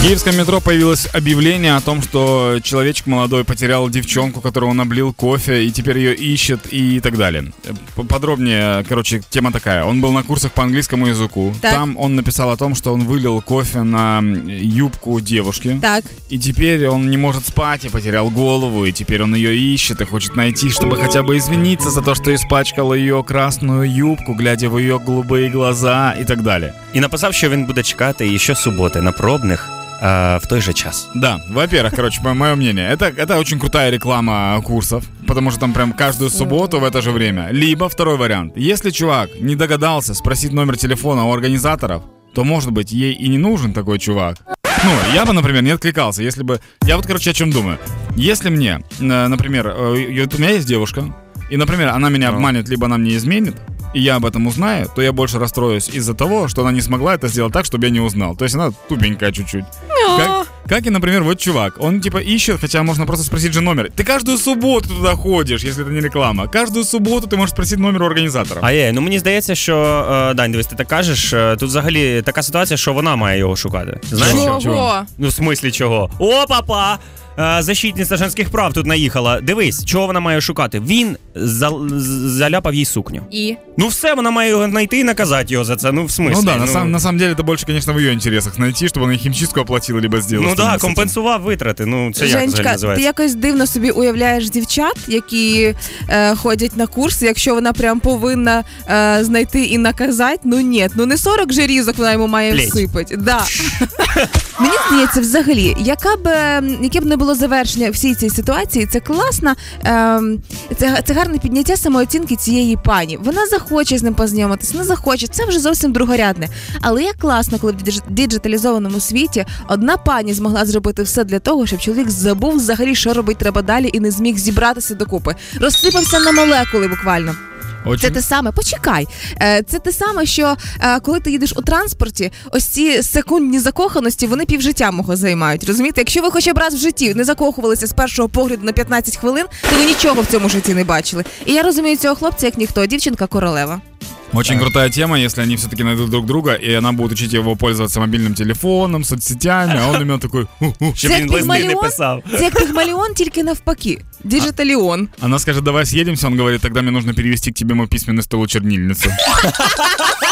В киевском метро появилось объявление о том, что человечек молодой потерял девчонку, которую он облил кофе, и теперь ее ищет и так далее. Подробнее, короче, тема такая. Он был на курсах по английскому языку. Так. Там он написал о том, что он вылил кофе на юбку девушки. Так. И теперь он не может спать и потерял голову, и теперь он ее ищет и хочет найти, чтобы хотя бы извиниться за то, что испачкал ее красную юбку, глядя в ее голубые глаза и так далее. І написав, що він буде чекати і щосуботи на пробних А, в той же час. Да, во-первых, короче, мое мнение, это, это очень крутая реклама курсов, потому что там прям каждую субботу в это же время. Либо второй вариант, если чувак не догадался спросить номер телефона у организаторов, то, может быть, ей и не нужен такой чувак. Ну, я бы, например, не откликался, если бы... Я вот, короче, о чем думаю. Если мне, э, например, э, у меня есть девушка, и, например, она меня обманет, либо она мне изменит, и я об этом узнаю, то я больше расстроюсь из-за того, что она не смогла это сделать так, чтобы я не узнал. То есть она тупенькая чуть-чуть. Как, как и, например, вот чувак. Он типа ищет, хотя можно просто спросить же номер. Ты каждую субботу туда ходишь, если это не реклама. Каждую субботу ты можешь спросить номер у организатора. А є, ну мені здається, що е, Дань, дивись, ти так кажеш. е, Тут взагалі така ситуація, що вона має його шукати. Знаєш? Чого? що? Чого? Ну, в смислі чого? О, папа! Е, Защитниця женських прав тут наїхала. Дивись, чого вона має шукати. Він зал- з- заляпав їй сукню. І Ну все, вона має його знайти і наказати його за це. Ну, в смислі. Ну да, на, сам, на самом деле это больше, конечно, в ее интересах найти, чтобы он ей химчистку оплатил, либо сделал. Ну что-нибудь да, с этим. компенсував витрати. Ну це як взагалі Женечка, ти називається? якось дивно собі уявляєш дівчат, які е, ходять на курси, якщо вона прям повинна е, знайти і наказати. Ну ні, ну не 40 же різок вона йому має Плеть. всипати. Да. Мені здається, взагалі, яка б е, яке б не було завершення всій цій ситуації, це класна, ем, це, це гарне підняття самооцінки цієї пані. Вона захоче з ним познайомитись, не захоче. Це вже зовсім другорядне. Але як класно, коли в діджиталізованому світі одна пані змогла зробити все для того, щоб чоловік забув взагалі, що робити треба далі, і не зміг зібратися докупи. Розсипався на молекули буквально. Очень... Це те саме, почекай. Е, Це те саме, що е, коли ти їдеш у транспорті, ось ці секундні закоханості вони півжиття мого займають. Розумієте? Якщо ви хоча б раз в житті не закохувалися з першого погляду на 15 хвилин, то ви нічого в цьому житті не бачили. І я розумію цього хлопця як ніхто, дівчинка королева. Очень крутая тема, если они все-таки найдут друг друга, и она будет учить его пользоваться мобильным телефоном, соцсетями, а он именно такой... «Ху-ху». Щоб Це він як листи не Пігмаліон? писав. Це як пігмаліон, тільки навпаки. Діджиталіон. Она скажет, давай съедемся, он говорит, тогда мне нужно перевести к тебе мой письменный стол и чернильницу.